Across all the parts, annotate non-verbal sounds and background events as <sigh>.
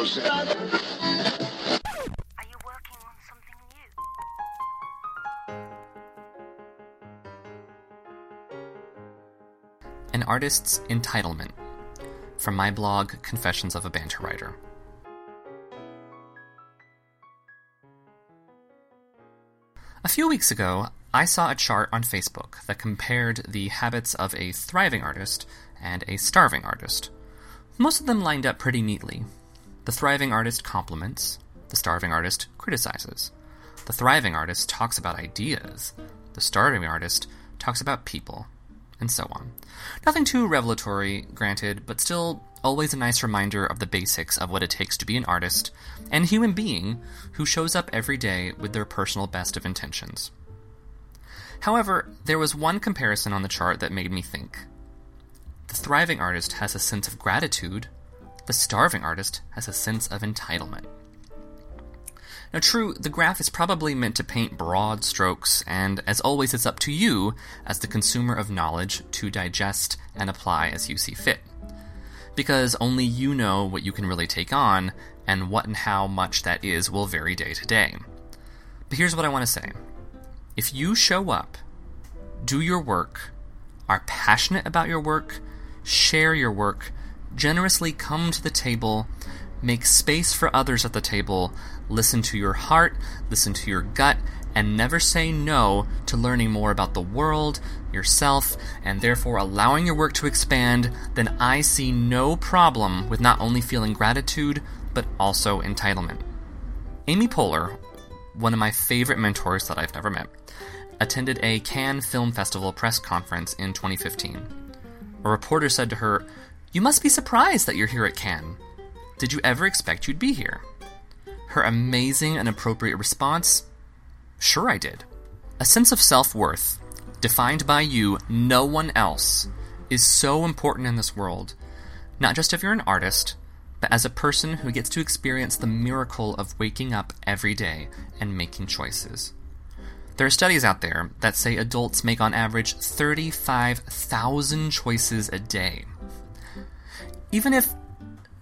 yourself. Are you working on something new? An artist's entitlement. From my blog, Confessions of a Banter Writer. A few weeks ago, I saw a chart on Facebook that compared the habits of a thriving artist and a starving artist. Most of them lined up pretty neatly. The thriving artist compliments, the starving artist criticizes. The thriving artist talks about ideas, the starving artist talks about people, and so on. Nothing too revelatory, granted, but still always a nice reminder of the basics of what it takes to be an artist and human being who shows up every day with their personal best of intentions. However, there was one comparison on the chart that made me think. The thriving artist has a sense of gratitude, the starving artist has a sense of entitlement. Now, true, the graph is probably meant to paint broad strokes, and as always, it's up to you, as the consumer of knowledge, to digest and apply as you see fit. Because only you know what you can really take on, and what and how much that is will vary day to day. But here's what I want to say if you show up, do your work, are passionate about your work, share your work, generously come to the table, make space for others at the table, listen to your heart, listen to your gut, and never say no to learning more about the world, yourself, and therefore allowing your work to expand, then I see no problem with not only feeling gratitude, but also entitlement. Amy Poehler, one of my favorite mentors that I've never met, attended a Cannes Film Festival press conference in 2015. A reporter said to her, You must be surprised that you're here at Cannes. Did you ever expect you'd be here? Her amazing and appropriate response Sure, I did. A sense of self worth, defined by you, no one else, is so important in this world. Not just if you're an artist, but as a person who gets to experience the miracle of waking up every day and making choices. There are studies out there that say adults make on average 35,000 choices a day. Even if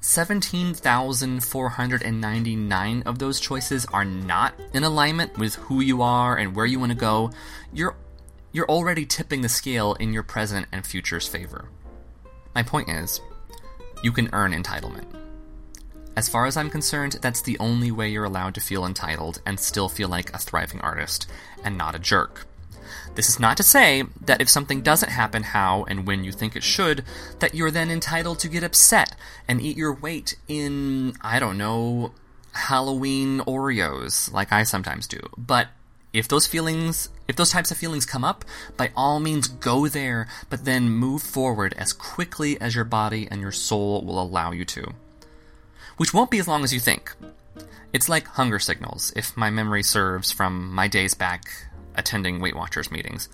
17,499 of those choices are not in alignment with who you are and where you want to go, you're you're already tipping the scale in your present and future's favor. My point is, you can earn entitlement. As far as I'm concerned, that's the only way you're allowed to feel entitled and still feel like a thriving artist and not a jerk. This is not to say that if something doesn't happen how and when you think it should, that you're then entitled to get upset and eat your weight in, I don't know, Halloween Oreos, like I sometimes do. But if those feelings, if those types of feelings come up, by all means go there, but then move forward as quickly as your body and your soul will allow you to. Which won't be as long as you think. It's like hunger signals, if my memory serves from my days back attending Weight Watchers meetings.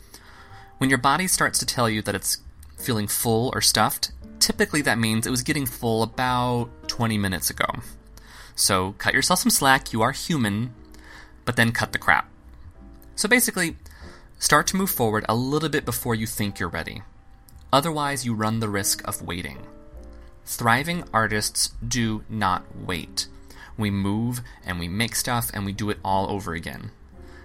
When your body starts to tell you that it's feeling full or stuffed, typically that means it was getting full about 20 minutes ago. So cut yourself some slack, you are human, but then cut the crap. So basically, start to move forward a little bit before you think you're ready. Otherwise, you run the risk of waiting. Thriving artists do not wait. We move and we make stuff and we do it all over again.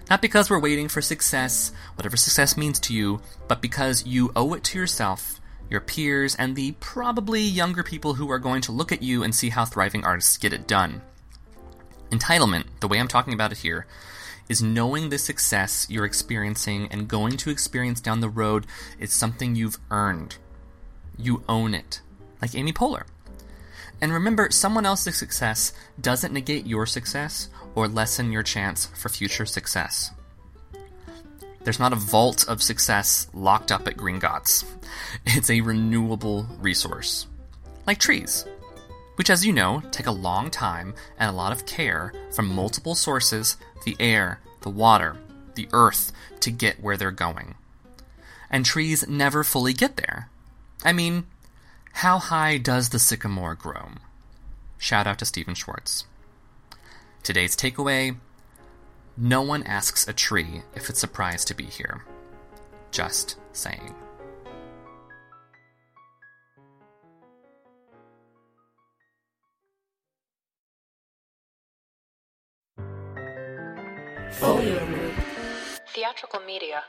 Not because we're waiting for success, whatever success means to you, but because you owe it to yourself, your peers, and the probably younger people who are going to look at you and see how thriving artists get it done. Entitlement, the way I'm talking about it here, is knowing the success you're experiencing and going to experience down the road is something you've earned. You own it. Like Amy Poehler. And remember, someone else's success doesn't negate your success or lessen your chance for future success. There's not a vault of success locked up at Gringotts. <laughs> It's a renewable resource. Like trees, which, as you know, take a long time and a lot of care from multiple sources the air, the water, the earth to get where they're going. And trees never fully get there. I mean, how high does the sycamore grow? Shout out to Stephen Schwartz. Today's takeaway No one asks a tree if it's surprised to be here. Just saying. Folio Theatrical media.